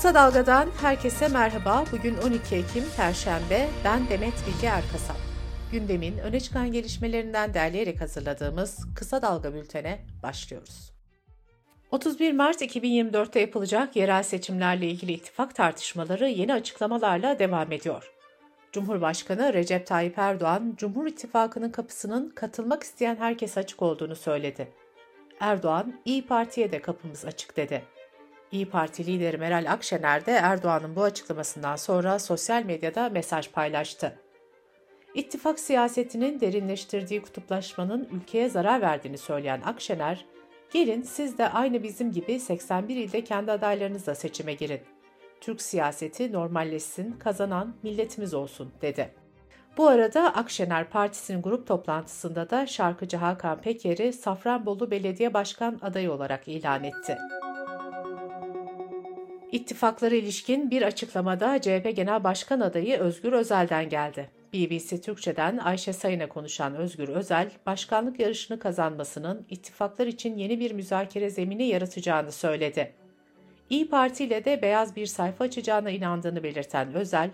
Kısa Dalga'dan herkese merhaba. Bugün 12 Ekim Perşembe. Ben Demet Bilge Erkasap. Gündemin öne çıkan gelişmelerinden derleyerek hazırladığımız Kısa Dalga bültene başlıyoruz. 31 Mart 2024'te yapılacak yerel seçimlerle ilgili ittifak tartışmaları yeni açıklamalarla devam ediyor. Cumhurbaşkanı Recep Tayyip Erdoğan, Cumhur İttifakı'nın kapısının katılmak isteyen herkes açık olduğunu söyledi. Erdoğan, İyi Parti'ye de kapımız açık dedi. İyi Parti lideri Meral Akşener de Erdoğan'ın bu açıklamasından sonra sosyal medyada mesaj paylaştı. İttifak siyasetinin derinleştirdiği kutuplaşmanın ülkeye zarar verdiğini söyleyen Akşener, "Gelin siz de aynı bizim gibi 81 ilde kendi adaylarınızla seçime girin. Türk siyaseti normalleşsin, kazanan milletimiz olsun." dedi. Bu arada Akşener Partisi'nin grup toplantısında da şarkıcı Hakan Peker'i Safranbolu Belediye Başkan adayı olarak ilan etti. İttifaklara ilişkin bir açıklamada CHP Genel Başkan adayı Özgür Özel'den geldi. BBC Türkçe'den Ayşe Sayın'a konuşan Özgür Özel, başkanlık yarışını kazanmasının ittifaklar için yeni bir müzakere zemini yaratacağını söyledi. İyi Parti ile de beyaz bir sayfa açacağına inandığını belirten Özel,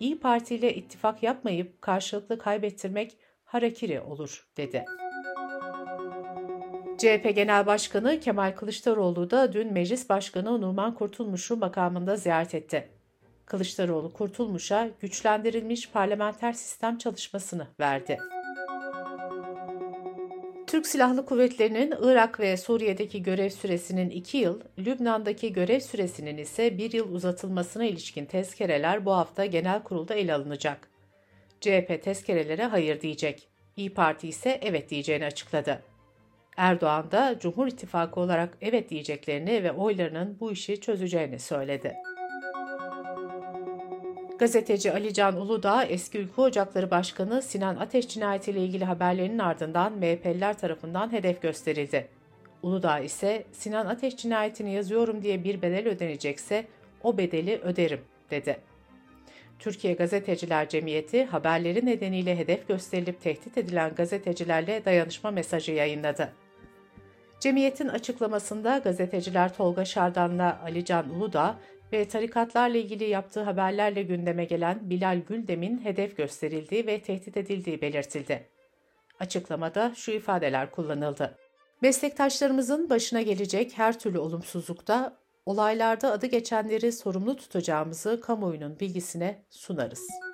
İyi Parti ile ittifak yapmayıp karşılıklı kaybettirmek harakiri olur, dedi. CHP Genel Başkanı Kemal Kılıçdaroğlu da dün Meclis Başkanı Numan Kurtulmuş'u makamında ziyaret etti. Kılıçdaroğlu Kurtulmuş'a güçlendirilmiş parlamenter sistem çalışmasını verdi. Türk Silahlı Kuvvetleri'nin Irak ve Suriye'deki görev süresinin 2 yıl, Lübnan'daki görev süresinin ise 1 yıl uzatılmasına ilişkin tezkereler bu hafta genel kurulda ele alınacak. CHP tezkerelere hayır diyecek. İyi Parti ise evet diyeceğini açıkladı. Erdoğan da Cumhur İttifakı olarak evet diyeceklerini ve oylarının bu işi çözeceğini söyledi. Gazeteci Alican Uludağ, eski Ülke Ocakları Başkanı Sinan Ateş cinayetiyle ilgili haberlerinin ardından MHP'liler tarafından hedef gösterildi. Uludağ ise Sinan Ateş cinayetini yazıyorum diye bir bedel ödenecekse o bedeli öderim dedi. Türkiye Gazeteciler Cemiyeti haberleri nedeniyle hedef gösterilip tehdit edilen gazetecilerle dayanışma mesajı yayınladı. Cemiyetin açıklamasında gazeteciler Tolga Şardan'la Alican Uludağ ve tarikatlarla ilgili yaptığı haberlerle gündeme gelen Bilal Güldem'in hedef gösterildiği ve tehdit edildiği belirtildi. Açıklamada şu ifadeler kullanıldı. Meslektaşlarımızın başına gelecek her türlü olumsuzlukta olaylarda adı geçenleri sorumlu tutacağımızı kamuoyunun bilgisine sunarız.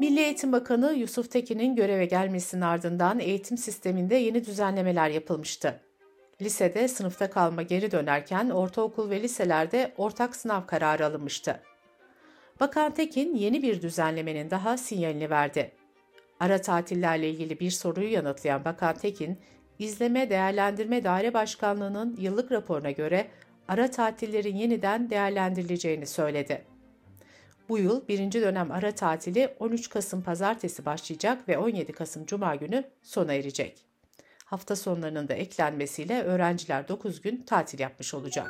Milli Eğitim Bakanı Yusuf Tekin'in göreve gelmesinin ardından eğitim sisteminde yeni düzenlemeler yapılmıştı. Lisede sınıfta kalma geri dönerken ortaokul ve liselerde ortak sınav kararı alınmıştı. Bakan Tekin yeni bir düzenlemenin daha sinyalini verdi. Ara tatillerle ilgili bir soruyu yanıtlayan Bakan Tekin, İzleme Değerlendirme Daire Başkanlığı'nın yıllık raporuna göre ara tatillerin yeniden değerlendirileceğini söyledi. Bu yıl birinci dönem ara tatili 13 Kasım pazartesi başlayacak ve 17 Kasım cuma günü sona erecek. Hafta sonlarının da eklenmesiyle öğrenciler 9 gün tatil yapmış olacak.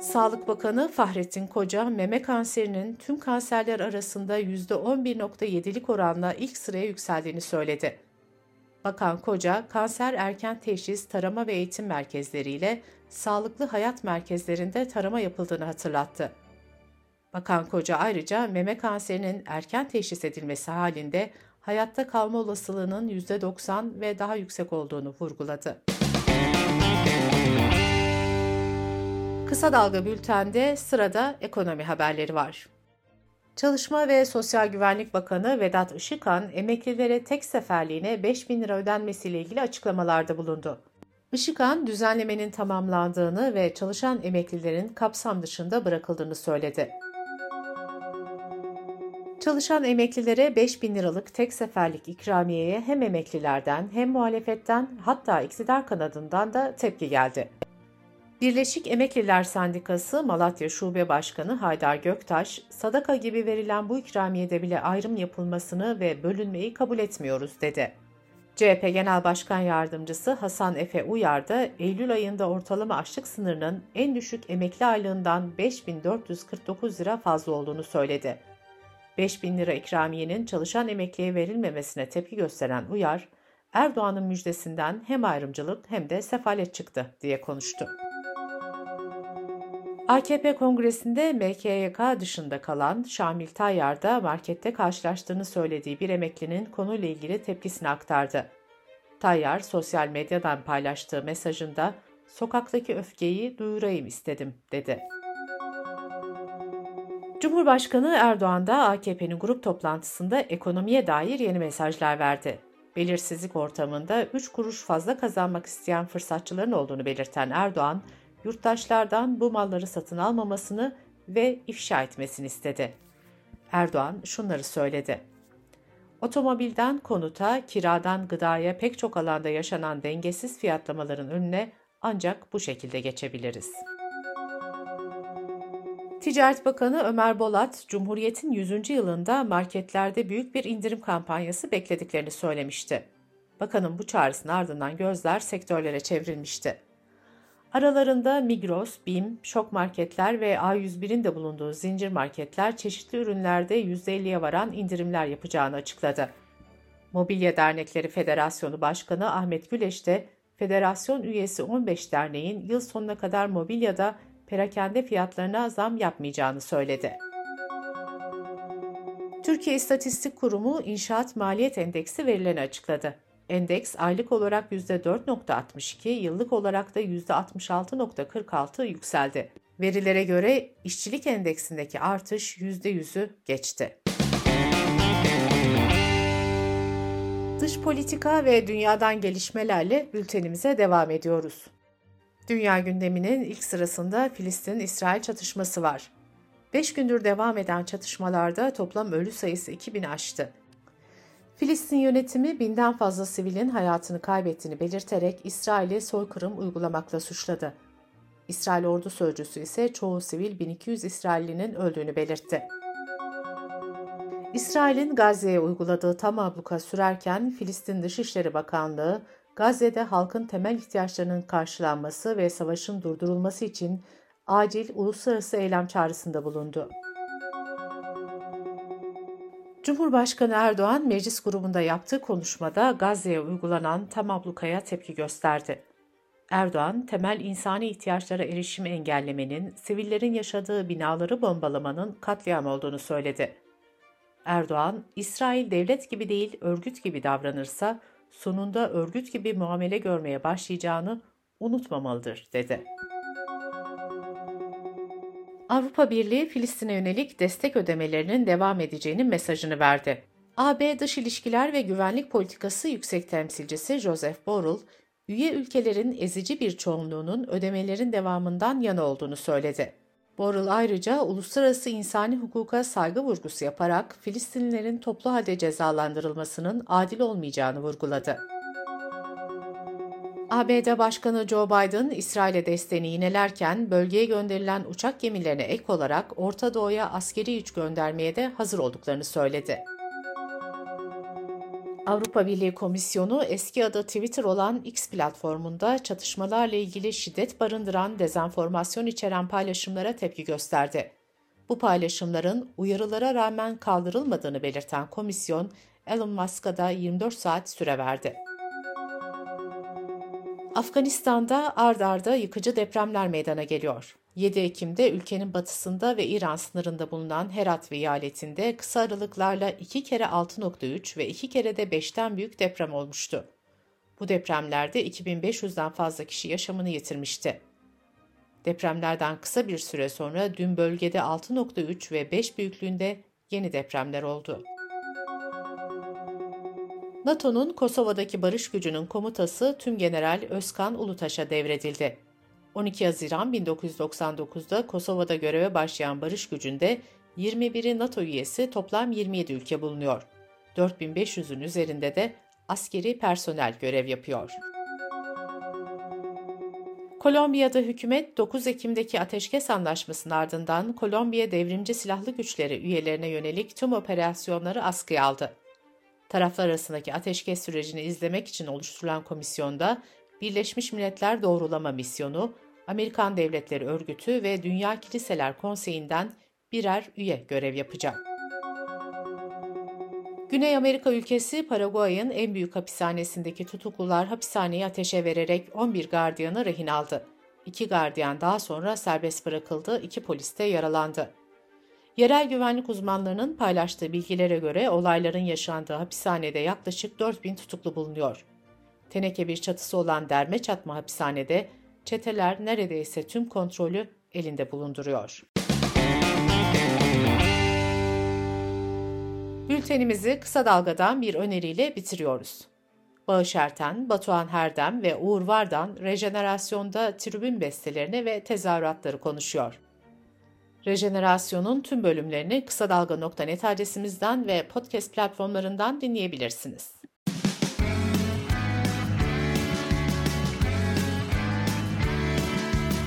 Sağlık Bakanı Fahrettin Koca, meme kanserinin tüm kanserler arasında %11.7'lik oranla ilk sıraya yükseldiğini söyledi. Bakan Koca, kanser erken teşhis tarama ve eğitim merkezleriyle sağlıklı hayat merkezlerinde tarama yapıldığını hatırlattı. Bakan Koca ayrıca meme kanserinin erken teşhis edilmesi halinde hayatta kalma olasılığının %90 ve daha yüksek olduğunu vurguladı. Kısa Dalga Bülten'de sırada ekonomi haberleri var. Çalışma ve Sosyal Güvenlik Bakanı Vedat Işıkhan, emeklilere tek seferliğine 5 bin lira ödenmesiyle ilgili açıklamalarda bulundu. Işıkhan, düzenlemenin tamamlandığını ve çalışan emeklilerin kapsam dışında bırakıldığını söyledi. Çalışan emeklilere 5 bin liralık tek seferlik ikramiyeye hem emeklilerden hem muhalefetten hatta iktidar kanadından da tepki geldi. Birleşik Emekliler Sendikası Malatya Şube Başkanı Haydar Göktaş, sadaka gibi verilen bu ikramiyede bile ayrım yapılmasını ve bölünmeyi kabul etmiyoruz dedi. CHP Genel Başkan Yardımcısı Hasan Efe Uyar da Eylül ayında ortalama açlık sınırının en düşük emekli aylığından 5449 lira fazla olduğunu söyledi. 5 bin lira ikramiyenin çalışan emekliye verilmemesine tepki gösteren Uyar, Erdoğan'ın müjdesinden hem ayrımcılık hem de sefalet çıktı diye konuştu. AKP kongresinde MKYK dışında kalan Şamil Tayyar da markette karşılaştığını söylediği bir emeklinin konuyla ilgili tepkisini aktardı. Tayyar sosyal medyadan paylaştığı mesajında sokaktaki öfkeyi duyurayım istedim dedi. Cumhurbaşkanı Erdoğan da AKP'nin grup toplantısında ekonomiye dair yeni mesajlar verdi. Belirsizlik ortamında 3 kuruş fazla kazanmak isteyen fırsatçıların olduğunu belirten Erdoğan, yurttaşlardan bu malları satın almamasını ve ifşa etmesini istedi. Erdoğan şunları söyledi. Otomobilden konuta, kiradan gıdaya pek çok alanda yaşanan dengesiz fiyatlamaların önüne ancak bu şekilde geçebiliriz. Ticaret Bakanı Ömer Bolat, Cumhuriyet'in 100. yılında marketlerde büyük bir indirim kampanyası beklediklerini söylemişti. Bakanın bu çağrısının ardından gözler sektörlere çevrilmişti. Aralarında Migros, BİM, Şok Marketler ve A101'in de bulunduğu zincir marketler çeşitli ürünlerde %50'ye varan indirimler yapacağını açıkladı. Mobilya Dernekleri Federasyonu Başkanı Ahmet Güleş de federasyon üyesi 15 derneğin yıl sonuna kadar mobilyada perakende fiyatlarına zam yapmayacağını söyledi. Türkiye İstatistik Kurumu İnşaat Maliyet Endeksi verilerini açıkladı. Endeks aylık olarak %4.62, yıllık olarak da %66.46 yükseldi. Verilere göre işçilik endeksindeki artış %100'ü geçti. Dış politika ve dünyadan gelişmelerle bültenimize devam ediyoruz. Dünya gündeminin ilk sırasında Filistin-İsrail çatışması var. 5 gündür devam eden çatışmalarda toplam ölü sayısı 2000'i aştı. Filistin yönetimi binden fazla sivilin hayatını kaybettiğini belirterek İsrail'i soykırım uygulamakla suçladı. İsrail ordu sözcüsü ise çoğu sivil 1200 İsraillinin öldüğünü belirtti. İsrail'in Gazze'ye uyguladığı tam abluka sürerken Filistin Dışişleri Bakanlığı, Gazze'de halkın temel ihtiyaçlarının karşılanması ve savaşın durdurulması için acil uluslararası eylem çağrısında bulundu. Cumhurbaşkanı Erdoğan meclis grubunda yaptığı konuşmada Gazze'ye uygulanan tam ablukaya tepki gösterdi. Erdoğan, temel insani ihtiyaçlara erişimi engellemenin, sivillerin yaşadığı binaları bombalamanın katliam olduğunu söyledi. Erdoğan, İsrail devlet gibi değil örgüt gibi davranırsa sonunda örgüt gibi muamele görmeye başlayacağını unutmamalıdır, dedi. Avrupa Birliği Filistin'e yönelik destek ödemelerinin devam edeceğinin mesajını verdi. AB Dış İlişkiler ve Güvenlik Politikası Yüksek Temsilcisi Joseph Borrell, üye ülkelerin ezici bir çoğunluğunun ödemelerin devamından yana olduğunu söyledi. Borrell ayrıca uluslararası insani hukuka saygı vurgusu yaparak Filistinlilerin toplu halde cezalandırılmasının adil olmayacağını vurguladı. ABD Başkanı Joe Biden, İsrail'e desteğini yinelerken bölgeye gönderilen uçak gemilerine ek olarak Orta Doğu'ya askeri güç göndermeye de hazır olduklarını söyledi. Avrupa Birliği Komisyonu eski adı Twitter olan X platformunda çatışmalarla ilgili şiddet barındıran dezenformasyon içeren paylaşımlara tepki gösterdi. Bu paylaşımların uyarılara rağmen kaldırılmadığını belirten komisyon, Elon Musk'a da 24 saat süre verdi. Afganistan'da ard arda yıkıcı depremler meydana geliyor. 7 Ekim'de ülkenin batısında ve İran sınırında bulunan Herat eyaletinde kısa aralıklarla 2 kere 6.3 ve 2 kere de 5'ten büyük deprem olmuştu. Bu depremlerde 2500'den fazla kişi yaşamını yitirmişti. Depremlerden kısa bir süre sonra dün bölgede 6.3 ve 5 büyüklüğünde yeni depremler oldu. NATO'nun Kosova'daki barış gücünün komutası Tüm General Özkan Ulutaş'a devredildi. 12 Haziran 1999'da Kosova'da göreve başlayan barış gücünde 21'i NATO üyesi toplam 27 ülke bulunuyor. 4500'ün üzerinde de askeri personel görev yapıyor. Kolombiya'da hükümet 9 Ekim'deki ateşkes anlaşmasının ardından Kolombiya Devrimci Silahlı Güçleri üyelerine yönelik tüm operasyonları askıya aldı. Taraflar arasındaki ateşkes sürecini izlemek için oluşturulan komisyonda Birleşmiş Milletler Doğrulama Misyonu, Amerikan Devletleri Örgütü ve Dünya Kiliseler Konseyi'nden birer üye görev yapacak. Güney Amerika ülkesi Paraguay'ın en büyük hapishanesindeki tutuklular hapishaneyi ateşe vererek 11 gardiyanı rehin aldı. İki gardiyan daha sonra serbest bırakıldı, iki polis de yaralandı. Yerel güvenlik uzmanlarının paylaştığı bilgilere göre olayların yaşandığı hapishanede yaklaşık 4000 tutuklu bulunuyor. Teneke bir çatısı olan derme çatma hapishanede çeteler neredeyse tüm kontrolü elinde bulunduruyor. Bültenimizi kısa dalgadan bir öneriyle bitiriyoruz. Bağış Erten, Batuhan Herdem ve Uğur Vardan rejenerasyonda tribün bestelerini ve tezahüratları konuşuyor. Rejenerasyonun tüm bölümlerini kısa dalga.net adresimizden ve podcast platformlarından dinleyebilirsiniz.